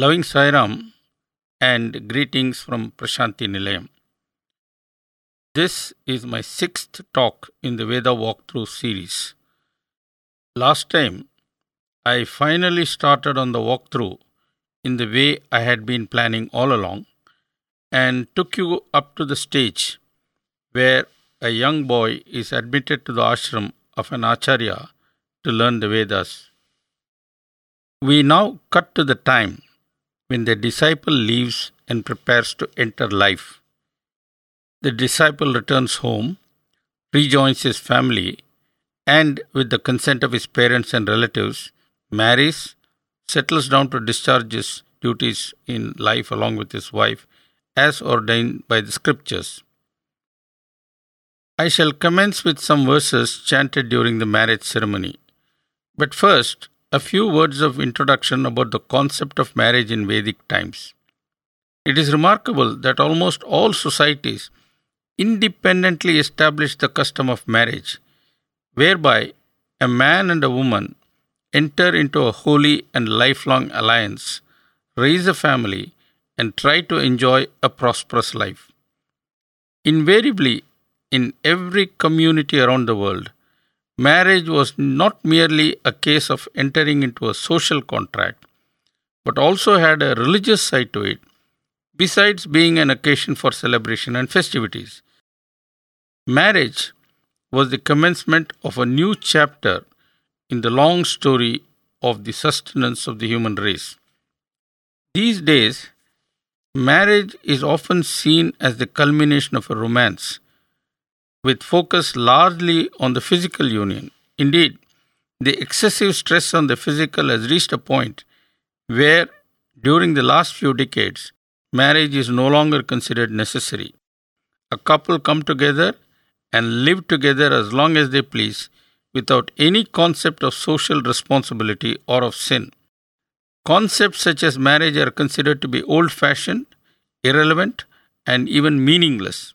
Loving Sairam and greetings from Prashanti Nilayam. This is my sixth talk in the Veda walkthrough series. Last time, I finally started on the walkthrough in the way I had been planning all along and took you up to the stage where a young boy is admitted to the ashram of an acharya to learn the Vedas. We now cut to the time when the disciple leaves and prepares to enter life. The disciple returns home, rejoins his family, and with the consent of his parents and relatives, marries, settles down to discharge his duties in life along with his wife as ordained by the scriptures. I shall commence with some verses chanted during the marriage ceremony. But first, a few words of introduction about the concept of marriage in Vedic times. It is remarkable that almost all societies independently established the custom of marriage, whereby a man and a woman enter into a holy and lifelong alliance, raise a family, and try to enjoy a prosperous life. Invariably, in every community around the world, marriage was not merely a case of entering into a social contract, but also had a religious side to it, besides being an occasion for celebration and festivities. Marriage was the commencement of a new chapter in the long story of the sustenance of the human race. These days, marriage is often seen as the culmination of a romance with focus largely on the physical union. Indeed, the excessive stress on the physical has reached a point where, during the last few decades, marriage is no longer considered necessary. A couple come together and live together as long as they please without any concept of social responsibility or of sin. Concepts such as marriage are considered to be old fashioned, irrelevant, and even meaningless.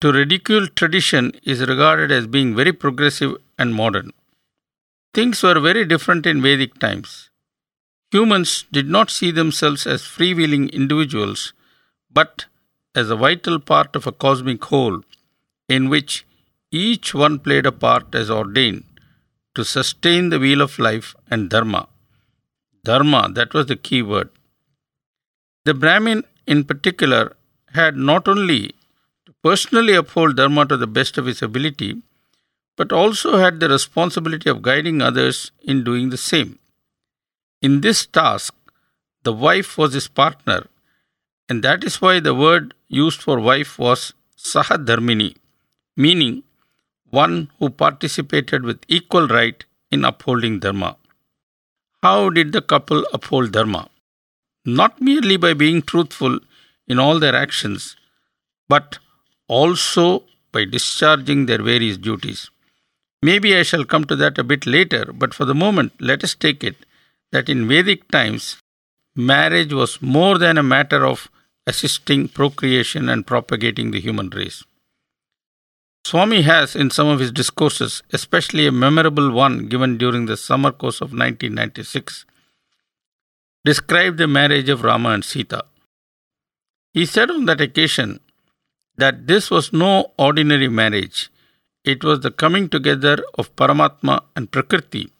To ridicule tradition is regarded as being very progressive and modern. Things were very different in Vedic times. Humans did not see themselves as freewheeling individuals, but as a vital part of a cosmic whole in which each one played a part as ordained to sustain the wheel of life and dharma. Dharma, that was the key word. The Brahmin, in particular, had not only personally uphold dharma to the best of his ability, but also had the responsibility of guiding others in doing the same. In this task, the wife was his partner, and that is why the word used for wife was sahadharmini, meaning one who participated with equal right in upholding Dharma. How did the couple uphold Dharma? Not merely by being truthful in all their actions, but also by discharging their various duties. Maybe I shall come to that a bit later, but for the moment, let us take it that in Vedic times, marriage was more than a matter of assisting procreation and propagating the human race. Swami has, in some of his discourses, especially a memorable one given during the summer course of 1996, described the marriage of Rama and Sita. He said on that occasion that this was no ordinary marriage, it was the coming together of Paramatma and Prakriti,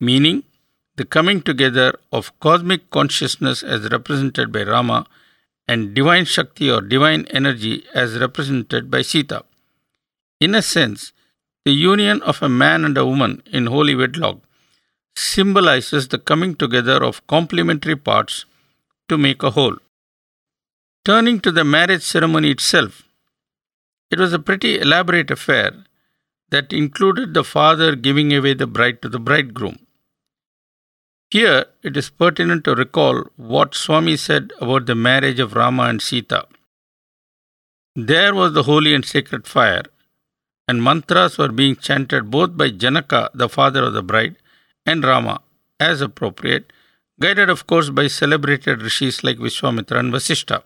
meaning the coming together of cosmic consciousness as represented by Rama and divine Shakti or divine energy as represented by Sita. In a sense, the union of a man and a woman in holy wedlock symbolizes the coming together of complementary parts to make a whole. Turning to the marriage ceremony itself, it was a pretty elaborate affair that included the father giving away the bride to the bridegroom. Here, it is pertinent to recall what Swami said about the marriage of Rama and Sita. There was the holy and sacred fire, and mantras were being chanted both by Janaka, the father of the bride, and Rama, as appropriate, guided, of course, by celebrated rishis like Vishwamitra and Vasishta.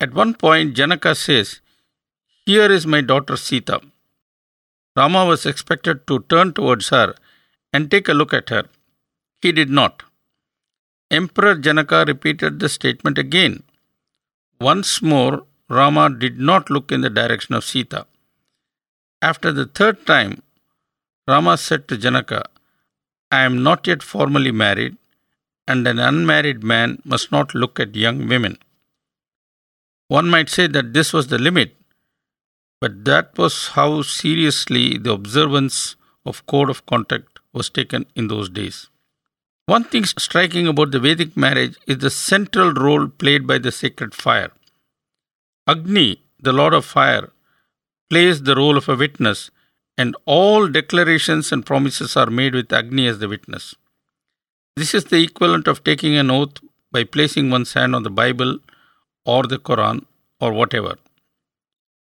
At one point, Janaka says, Here is my daughter Sita. Rama was expected to turn towards her and take a look at her. He did not. Emperor Janaka repeated the statement again. Once more, Rama did not look in the direction of Sita. After the third time, Rama said to Janaka, I am not yet formally married, and an unmarried man must not look at young women. One might say that this was the limit, but that was how seriously the observance of code of conduct was taken in those days. One thing striking about the Vedic marriage is the central role played by the sacred fire. Agni, the Lord of Fire, plays the role of a witness, and all declarations and promises are made with Agni as the witness. This is the equivalent of taking an oath by placing one's hand on the Bible or the Quran or whatever.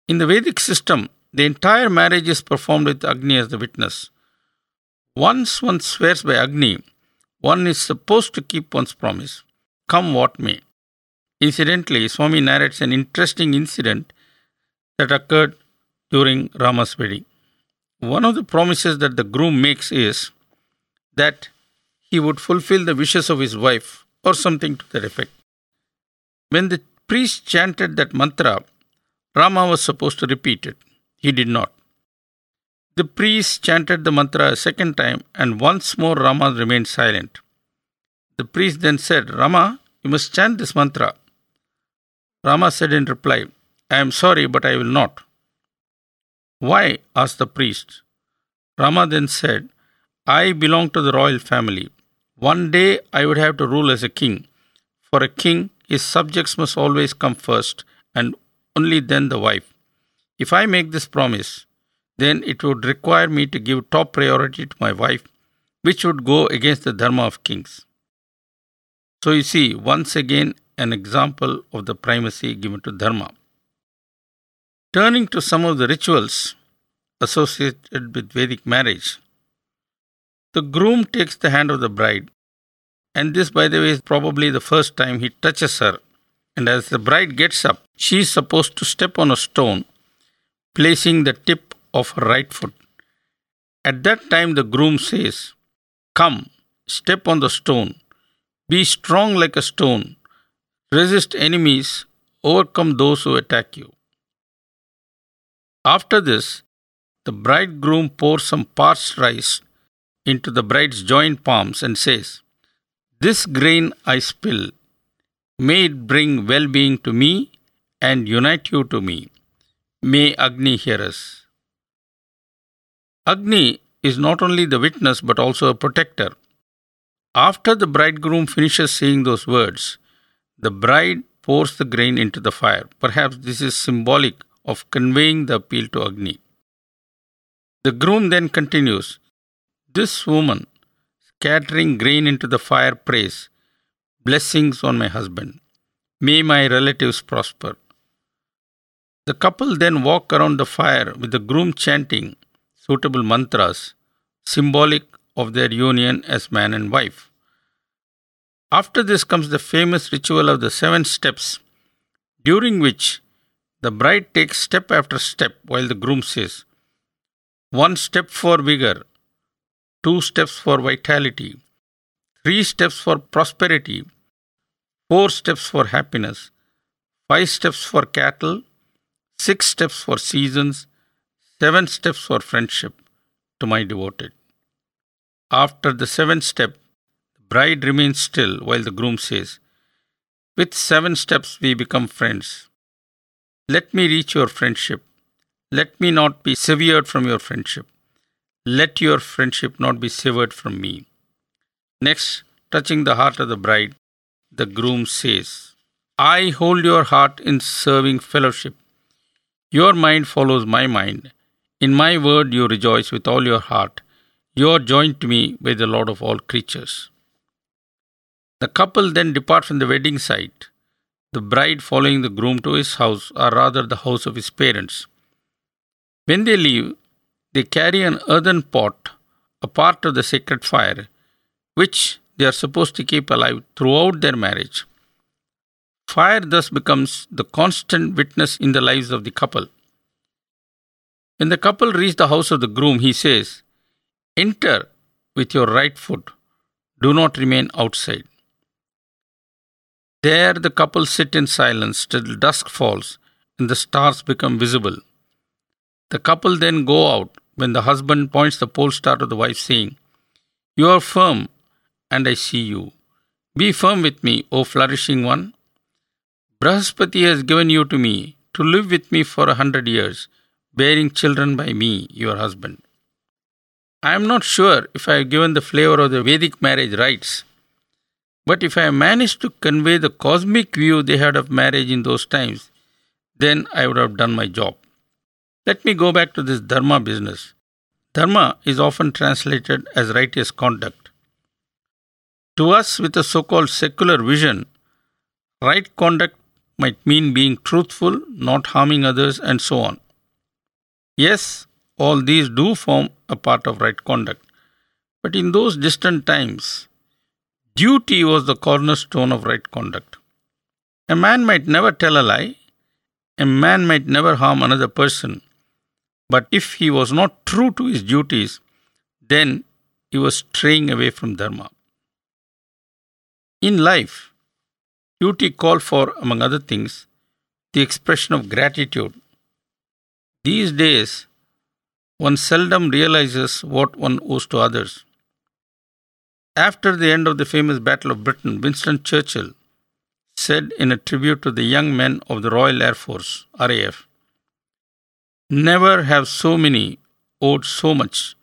In the Vedic system, the entire marriage is performed with Agni as the witness. Once one swears by Agni, one is supposed to keep one's promise, come what may. Incidentally, Swami narrates an interesting incident that occurred during Rama's wedding. One of the promises that the groom makes is that he would fulfill the wishes of his wife or something to that effect. When the priest chanted that mantra, Rama was supposed to repeat it. He did not. The priest chanted the mantra a second time, and once more Rama remained silent. The priest then said, Rama, you must chant this mantra. Rama said in reply, I am sorry, but I will not. Why? asked the priest. Rama then said, I belong to the royal family. One day I would have to rule as a king. For a king, his subjects must always come first, and only then the wife. If I make this promise, then it would require me to give top priority to my wife, which would go against the dharma of kings. So you see, once again, an example of the primacy given to dharma. Turning to some of the rituals associated with Vedic marriage, the groom takes the hand of the bride, and this, by the way, is probably the first time he touches her. And as the bride gets up, she is supposed to step on a stone, placing the tip of her right foot. At that time, the groom says, Come, step on the stone, be strong like a stone, resist enemies, overcome those who attack you. After this, the bridegroom pours some parched rice into the bride's joined palms and says, This grain I spill, may it bring well being to me and unite you to me. May Agni hear us. Agni is not only the witness but also a protector. After the bridegroom finishes saying those words, the bride pours the grain into the fire. Perhaps this is symbolic of conveying the appeal to Agni. The groom then continues This woman, scattering grain into the fire, prays, Blessings on my husband. May my relatives prosper. The couple then walk around the fire with the groom chanting suitable mantras, symbolic of their union as man and wife. After this comes the famous ritual of the seven steps, during which the bride takes step after step while the groom says, one step for vigor, two steps for vitality, three steps for prosperity, four steps for happiness, five steps for cattle, six steps for seasons, Seven steps for friendship to my devoted. After the seventh step, the bride remains still while the groom says, With seven steps we become friends. Let me reach your friendship. Let me not be severed from your friendship. Let your friendship not be severed from me. Next, touching the heart of the bride, the groom says, I hold your heart in serving fellowship. Your mind follows my mind, in my word you rejoice with all your heart. You are joined to me by the Lord of all creatures. The couple then depart from the wedding site, the bride following the groom to his house, or rather the house of his parents. When they leave, they carry an earthen pot, a part of the sacred fire, which they are supposed to keep alive throughout their marriage. Fire thus becomes the constant witness in the lives of the couple. When the couple reach the house of the groom, he says, Enter with your right foot, do not remain outside. There the couple sit in silence till dusk falls and the stars become visible. The couple then go out when the husband points the pole star to the wife, saying, You are firm, and I see you. Be firm with me, O flourishing one. Brahaspati has given you to me to live with me for a hundred years, bearing children by me, your husband. I am not sure if I have given the flavor of the Vedic marriage rites, but if I have managed to convey the cosmic view they had of marriage in those times, then I would have done my job. Let me go back to this dharma business. Dharma is often translated as righteous conduct. To us, with a so called secular vision, right conduct might mean being truthful, not harming others, and so on. Yes, all these do form a part of right conduct. But in those distant times, duty was the cornerstone of right conduct. A man might never tell a lie, a man might never harm another person, but if he was not true to his duties, then he was straying away from Dharma. In life, duty called for, among other things, the expression of gratitude. These days, one seldom realizes what one owes to others. After the end of the famous Battle of Britain, Winston Churchill said in a tribute to the young men of the Royal Air Force, RAF, Never have so many owed so much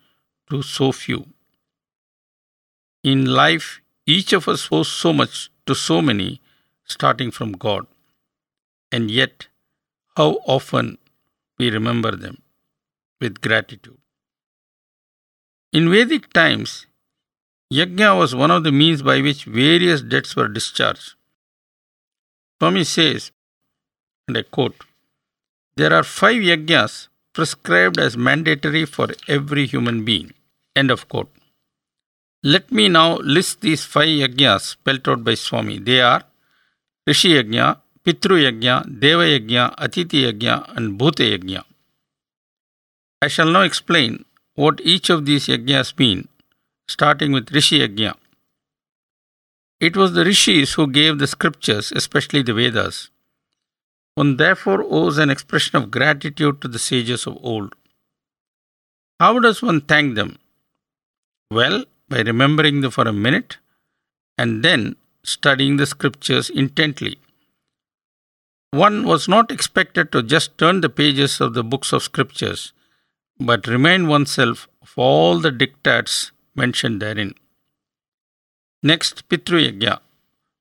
to so few. In life, each of us owes so much to so many, starting from God. And yet, how often we remember them with gratitude. In Vedic times, Yajna was one of the means by which various debts were discharged. Swami says, and I quote, There are five yajnas prescribed as mandatory for every human being. End of quote. Let me now list these five yajnas spelled out by Swami. They are Rishi Yajna, Pitru Yajna, Deva Yajna, Atiti Yajna, and Bhuta Yajna. I shall now explain what each of these yajnas mean, starting with Rishi Yajna. It was the rishis who gave the scriptures, especially the Vedas. One therefore owes an expression of gratitude to the sages of old. How does one thank them? Well, by remembering them for a minute and then studying the scriptures intently. One was not expected to just turn the pages of the books of scriptures, but remind oneself of all the dictates mentioned therein. Next, Pitru Yajna.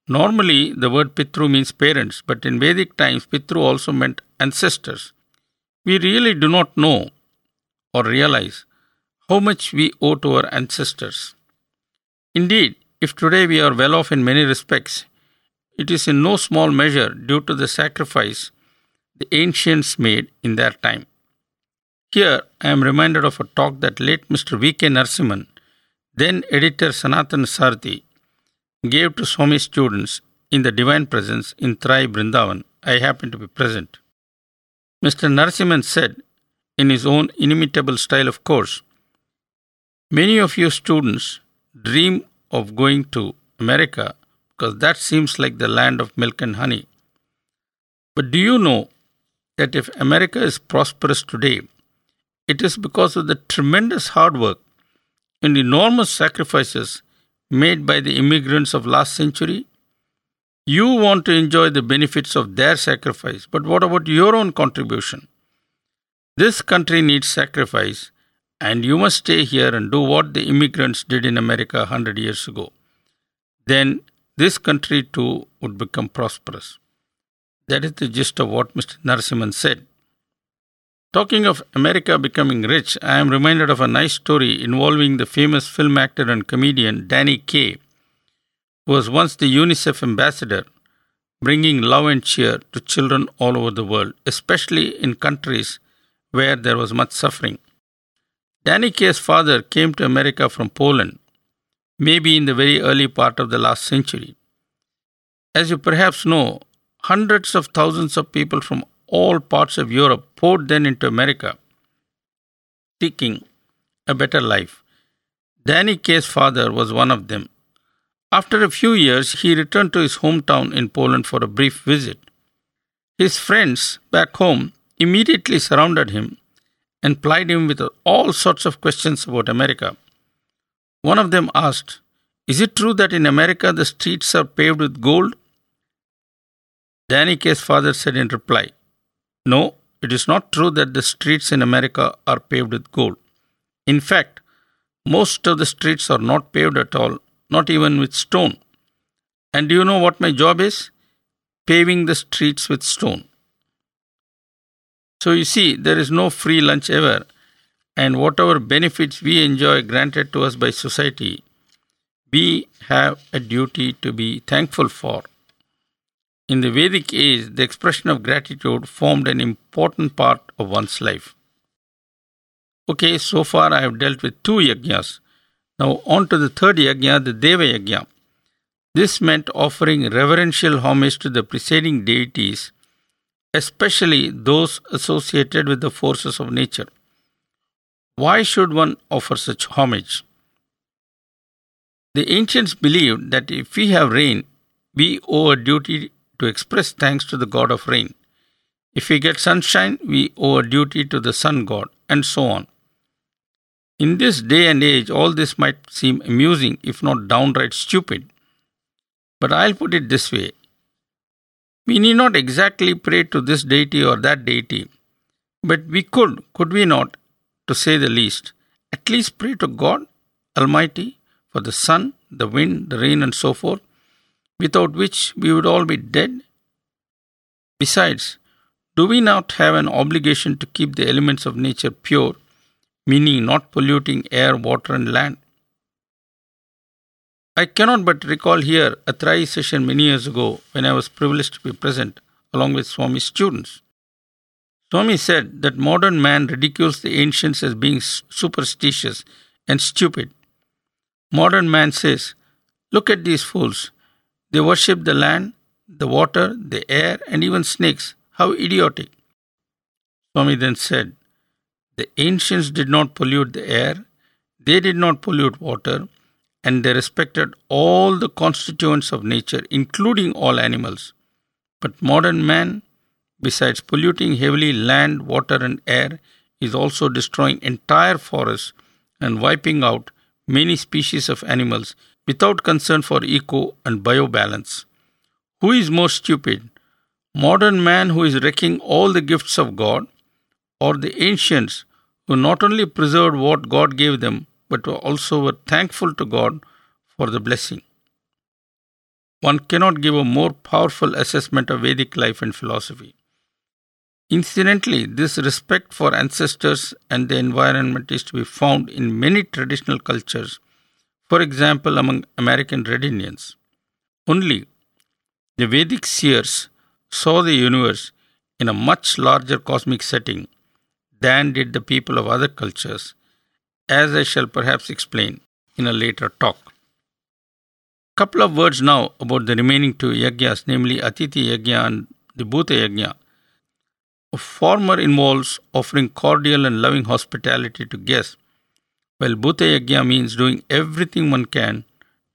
Normally, the word Pitru means parents, but in Vedic times, Pitru also meant ancestors. We really do not know or realize how much we owe to our ancestors. Indeed, if today we are well off in many respects, it is in no small measure due to the sacrifice the ancients made in their time. Here, I am reminded of a talk that late Mr. V.K. Narasimhan, then editor Sanathana Sarathi, gave to Swami students in the Divine Presence in Trayee Brindavan. I happened to be present. Mr. Narasimhan said, in his own inimitable style, of course, Many of you students dream of going to America because that seems like the land of milk and honey. But do you know that if America is prosperous today, it is because of the tremendous hard work and enormous sacrifices made by the immigrants of last century? You want to enjoy the benefits of their sacrifice, but what about your own contribution? This country needs sacrifice, and you must stay here and do what the immigrants did in America 100 years ago. Then this country too would become prosperous. That is the gist of what Mr. Narasimhan said. Talking of America becoming rich, I am reminded of a nice story involving the famous film actor and comedian Danny Kaye, who was once the UNICEF ambassador, bringing love and cheer to children all over the world, especially in countries where there was much suffering. Danny Kaye's father came to America from Poland, maybe in the very early part of the last century. As you perhaps know, hundreds of thousands of people from all parts of Europe poured then into America, seeking a better life. Danny Kaye's father was one of them. After a few years, he returned to his hometown in Poland for a brief visit. His friends back home immediately surrounded him and plied him with all sorts of questions about America. One of them asked, Is it true that in America the streets are paved with gold? Danny Danike's father said in reply, No, it is not true that the streets in America are paved with gold. In fact, most of the streets are not paved at all, not even with stone. And do you know what my job is? Paving the streets with stone. So you see, there is no free lunch ever, and whatever benefits we enjoy granted to us by society, we have a duty to be thankful for. In the Vedic age, the expression of gratitude formed an important part of one's life. Okay, so far I have dealt with two yajnas. Now on to the third yajna, the Deva yajna. This meant offering reverential homage to the preceding deities especially those associated with the forces of nature. Why should one offer such homage? The ancients believed that if we have rain, we owe a duty to express thanks to the god of rain. If we get sunshine, we owe a duty to the sun god, and so on. In this day and age, all this might seem amusing, if not downright stupid. But I'll put it this way we need not exactly pray to this deity or that deity, but we could, could we not, to say the least, at least pray to God Almighty for the sun, the wind, the rain, and so forth, without which we would all be dead? Besides, do we not have an obligation to keep the elements of nature pure, meaning not polluting air, water, and land? I cannot but recall here a Trayee session many years ago when I was privileged to be present along with Swami's students. Swami said that modern man ridicules the ancients as being superstitious and stupid. Modern man says, Look at these fools. They worship the land, the water, the air, and even snakes. How idiotic. Swami then said, The ancients did not pollute the air, they did not pollute water, and they respected all the constituents of nature, including all animals. But modern man, besides polluting heavily land, water, and air, is also destroying entire forests and wiping out many species of animals without concern for eco and biobalance. Who is more stupid? Modern man who is wrecking all the gifts of God, or the ancients who not only preserved what God gave them but also were thankful to God for the blessing. One cannot give a more powerful assessment of Vedic life and philosophy. Incidentally, this respect for ancestors and the environment is to be found in many traditional cultures, for example, among American Red Indians. Only the Vedic seers saw the universe in a much larger cosmic setting than did the people of other cultures as I shall perhaps explain in a later talk. Couple of words now about the remaining two yagyas, namely Atiti Yajna and the Bhuta Yajna. A former involves offering cordial and loving hospitality to guests, while Bhuta Yajna means doing everything one can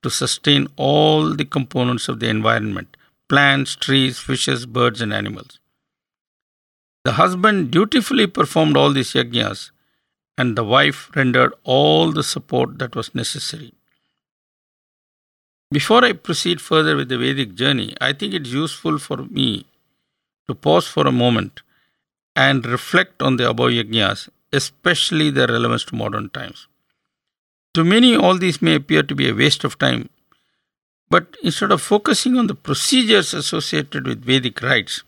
to sustain all the components of the environment plants, trees, fishes, birds, and animals. The husband dutifully performed all these yajnas and the wife rendered all the support that was necessary. Before I proceed further with the Vedic journey, I think it's useful for me to pause for a moment and reflect on the above yajnas, especially their relevance to modern times. To many, all these may appear to be a waste of time, but instead of focusing on the procedures associated with Vedic rites,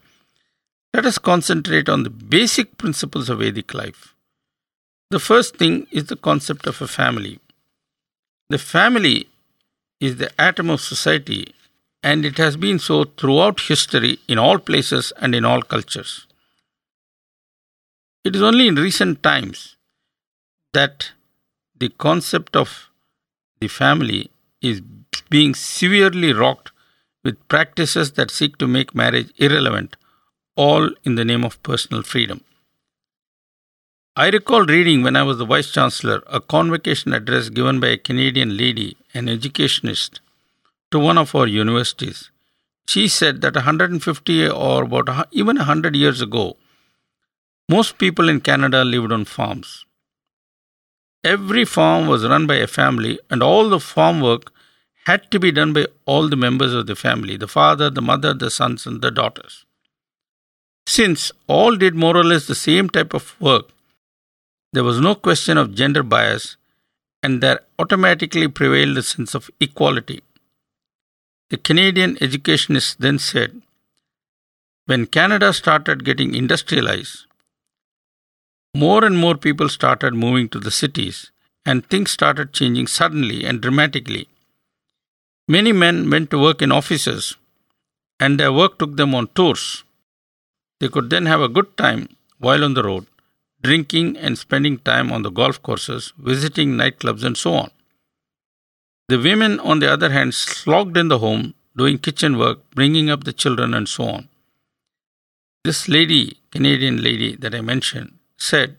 let us concentrate on the basic principles of Vedic life. The first thing is the concept of a family. The family is the atom of society, and it has been so throughout history in all places and in all cultures. It is only in recent times that the concept of the family is being severely rocked with practices that seek to make marriage irrelevant, all in the name of personal freedom. I recall reading when I was the Vice Chancellor a convocation address given by a Canadian lady, an educationist, to one of our universities. She said that 150 or about even 100 years ago, most people in Canada lived on farms. Every farm was run by a family, and all the farm work had to be done by all the members of the family the father, the mother, the sons, and the daughters. Since all did more or less the same type of work, there was no question of gender bias, and there automatically prevailed a sense of equality. The Canadian educationist then said, when Canada started getting industrialized, more and more people started moving to the cities, and things started changing suddenly and dramatically. Many men went to work in offices, and their work took them on tours. They could then have a good time while on the road, drinking and spending time on the golf courses, visiting nightclubs, and so on. The women, on the other hand, slogged in the home, doing kitchen work, bringing up the children, and so on. This lady, Canadian lady that I mentioned, said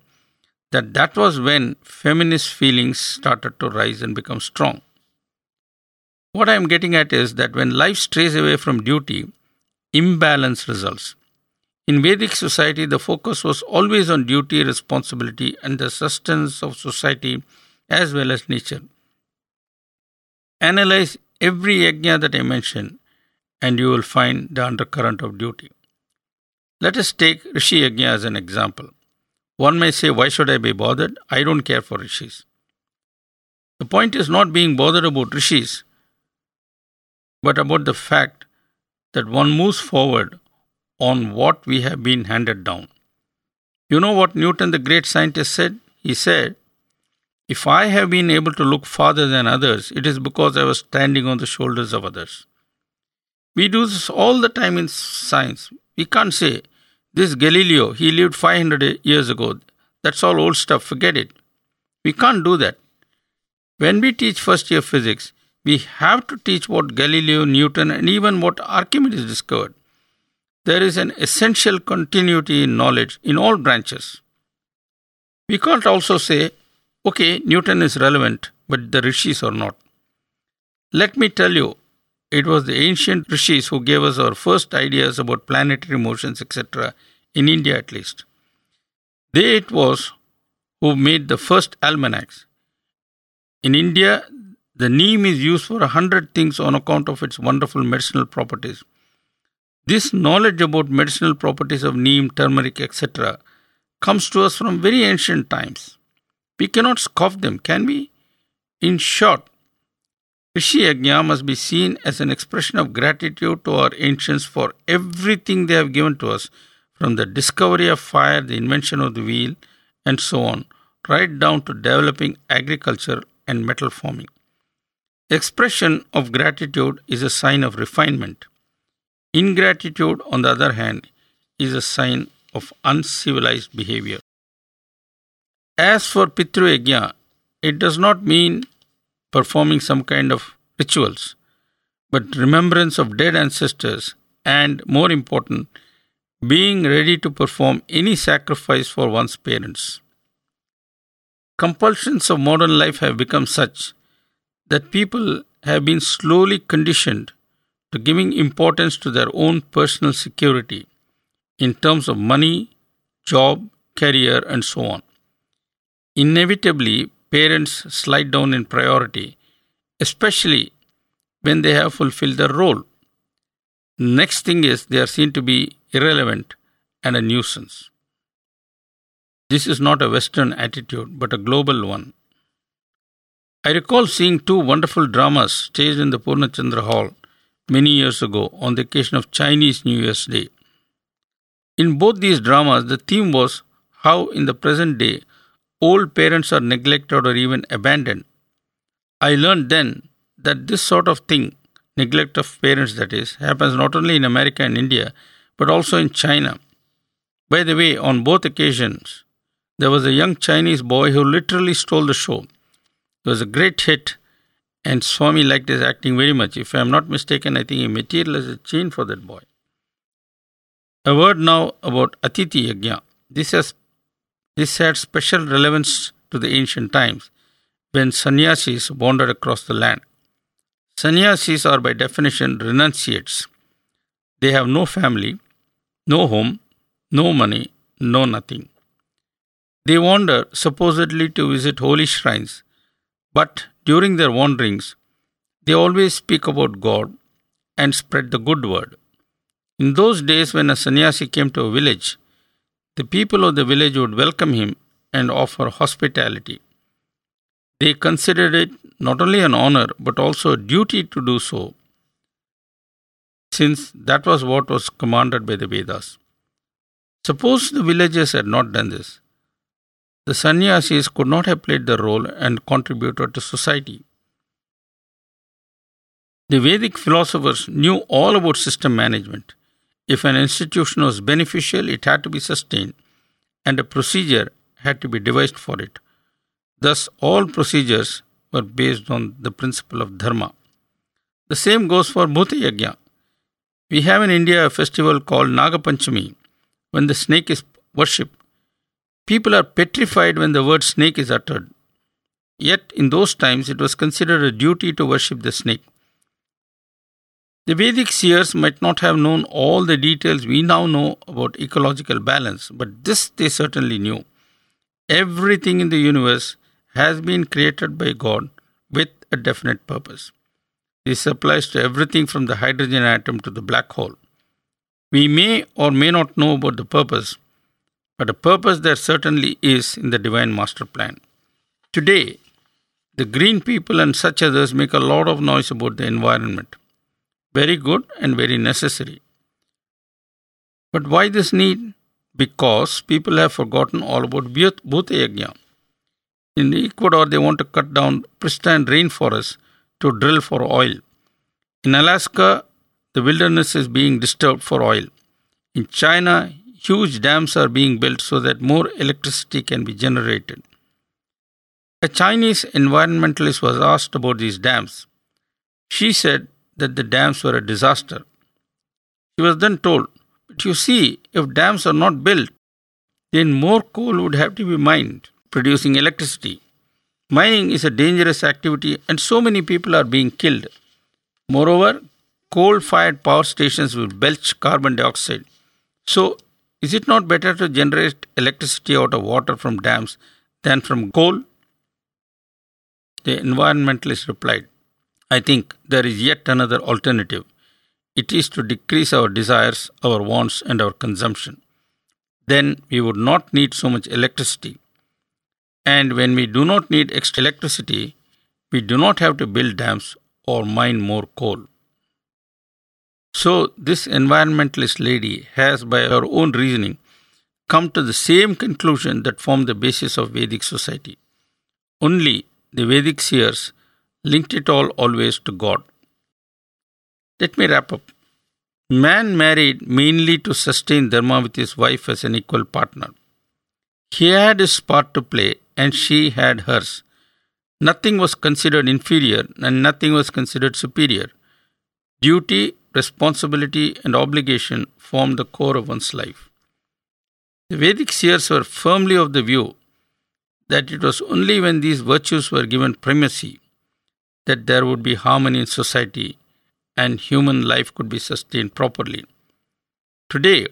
that that was when feminist feelings started to rise and become strong. What I am getting at is that when life strays away from duty, imbalance results. In Vedic society, the focus was always on duty, responsibility, and the sustenance of society as well as nature. Analyze every yajna that I mentioned, and you will find the undercurrent of duty. Let us take Rishi Yajna as an example. One may say, Why should I be bothered? I don't care for rishis. The point is not being bothered about rishis, but about the fact that one moves forward on what we have been handed down. You know what Newton, the great scientist, said? He said, If I have been able to look farther than others, it is because I was standing on the shoulders of others. We do this all the time in science. We can't say, This Galileo, he lived 500 years ago. That's all old stuff, forget it. We can't do that. When we teach first year physics, we have to teach what Galileo, Newton, and even what Archimedes discovered. There is an essential continuity in knowledge in all branches. We can't also say, okay, Newton is relevant, but the rishis are not. Let me tell you, it was the ancient rishis who gave us our first ideas about planetary motions, etc., in India at least. They it was who made the first almanacs. In India, the neem is used for a hundred things on account of its wonderful medicinal properties. This knowledge about medicinal properties of neem, turmeric, etc., comes to us from very ancient times. We cannot scoff them, can we? In short, Rishi Yajna must be seen as an expression of gratitude to our ancients for everything they have given to us, from the discovery of fire, the invention of the wheel, and so on, right down to developing agriculture and metal forming. Expression of gratitude is a sign of refinement. Ingratitude, on the other hand, is a sign of uncivilized behavior. As for Pitru Yajna, it does not mean performing some kind of rituals, but remembrance of dead ancestors and, more important, being ready to perform any sacrifice for one's parents. Compulsions of modern life have become such that people have been slowly conditioned to giving importance to their own personal security in terms of money, job, career, and so on. Inevitably, parents slide down in priority, especially when they have fulfilled their role. Next thing is they are seen to be irrelevant and a nuisance. This is not a Western attitude, but a global one. I recall seeing two wonderful dramas staged in the Purnachandra Hall many years ago on the occasion of Chinese New Year's Day. In both these dramas, the theme was how, in the present day, old parents are neglected or even abandoned. I learned then that this sort of thing, neglect of parents that is, happens not only in America and India, but also in China. By the way, on both occasions, there was a young Chinese boy who literally stole the show. It was a great hit, and Swami liked his acting very much. If I am not mistaken, I think he materialized a chain for that boy. A word now about Atiti Yajna. This, has, this had special relevance to the ancient times when sannyasis wandered across the land. Sannyasis are by definition renunciates. They have no family, no home, no money, no nothing. They wander supposedly to visit holy shrines, but during their wanderings, they always speak about God and spread the good word. In those days, when a sannyasi came to a village, the people of the village would welcome him and offer hospitality. They considered it not only an honor but also a duty to do so, since that was what was commanded by the Vedas. Suppose the villagers had not done this, the sannyasis could not have played their role and contributed to society. The Vedic philosophers knew all about system management. If an institution was beneficial, it had to be sustained, and a procedure had to be devised for it. Thus, all procedures were based on the principle of dharma. The same goes for Bhuta Yajna. We have in India a festival called Nagapanchami, when the snake is worshipped. People are petrified when the word snake is uttered. Yet, in those times, it was considered a duty to worship the snake. The Vedic seers might not have known all the details we now know about ecological balance, but this they certainly knew. Everything in the universe has been created by God with a definite purpose. This applies to everything from the hydrogen atom to the black hole. We may or may not know about the purpose, but a purpose there certainly is in the divine master plan. Today, the green people and such others make a lot of noise about the environment. Very good and very necessary. But why this need? Because people have forgotten all about Bhuta Yajna. In Ecuador, they want to cut down pristine rainforests to drill for oil. In Alaska, the wilderness is being disturbed for oil. In China, huge dams are being built so that more electricity can be generated. A Chinese environmentalist was asked about these dams. She said that the dams were a disaster. She was then told, But you see, if dams are not built, then more coal would have to be mined producing electricity. Mining is a dangerous activity and so many people are being killed. Moreover, coal fired power stations will belch carbon dioxide. So, is it not better to generate electricity out of water from dams than from coal? The environmentalist replied, I think there is yet another alternative. It is to decrease our desires, our wants, and our consumption. Then we would not need so much electricity. And when we do not need extra electricity, we do not have to build dams or mine more coal. So, this environmentalist lady has, by her own reasoning, come to the same conclusion that formed the basis of Vedic society. Only the Vedic seers linked it all always to God. Let me wrap up. Man married mainly to sustain Dharma with his wife as an equal partner. He had his part to play and she had hers. Nothing was considered inferior and nothing was considered superior. Duty, responsibility, and obligation form the core of one's life. The Vedic seers were firmly of the view that it was only when these virtues were given primacy that there would be harmony in society and human life could be sustained properly. Today,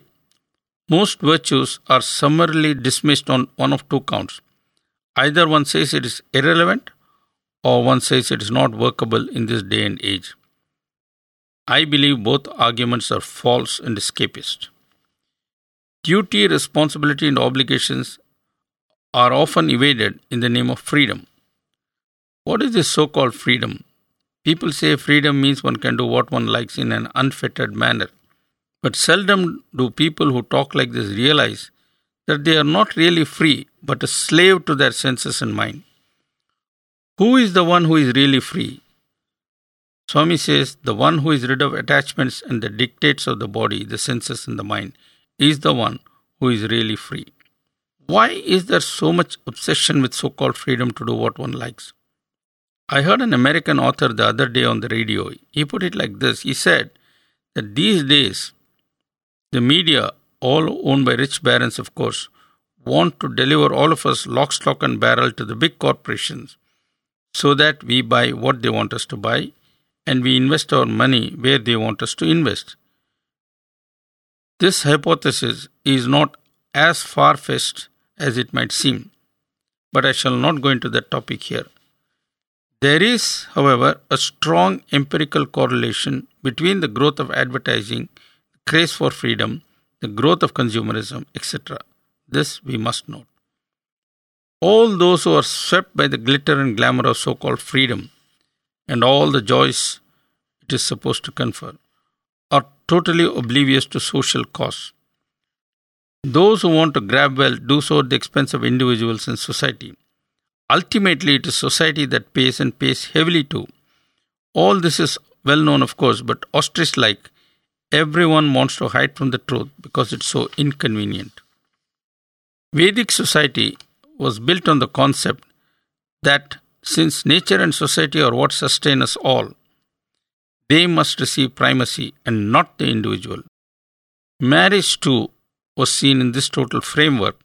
most virtues are summarily dismissed on one of two counts. Either one says it is irrelevant or one says it is not workable in this day and age. I believe both arguments are false and escapist. Duty, responsibility, and obligations are often evaded in the name of freedom. What is this so called freedom? People say freedom means one can do what one likes in an unfettered manner. But seldom do people who talk like this realize that they are not really free, but a slave to their senses and mind. Who is the one who is really free? Swami says the one who is rid of attachments and the dictates of the body, the senses, and the mind is the one who is really free. Why is there so much obsession with so called freedom to do what one likes? I heard an American author the other day on the radio. He put it like this He said that these days, the media, all owned by rich barons, of course, want to deliver all of us lock, stock, and barrel to the big corporations so that we buy what they want us to buy and we invest our money where they want us to invest. This hypothesis is not as far fetched as it might seem, but I shall not go into that topic here. There is, however, a strong empirical correlation between the growth of advertising, the craze for freedom, the growth of consumerism, etc. This we must note. All those who are swept by the glitter and glamour of so called freedom and all the joys it is supposed to confer are totally oblivious to social costs. Those who want to grab wealth do so at the expense of individuals and society. Ultimately, it is society that pays and pays heavily too. All this is well known, of course, but ostrich like, everyone wants to hide from the truth because it's so inconvenient. Vedic society was built on the concept that since nature and society are what sustain us all, they must receive primacy and not the individual. Marriage, too, was seen in this total framework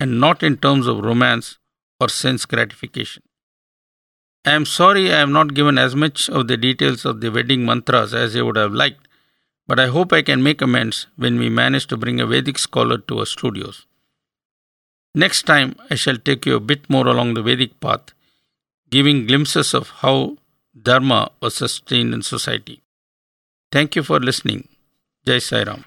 and not in terms of romance or sense gratification. I am sorry I have not given as much of the details of the wedding mantras as I would have liked, but I hope I can make amends when we manage to bring a Vedic scholar to our studios. Next time, I shall take you a bit more along the Vedic path, giving glimpses of how Dharma was sustained in society. Thank you for listening. Jai Sai Ram.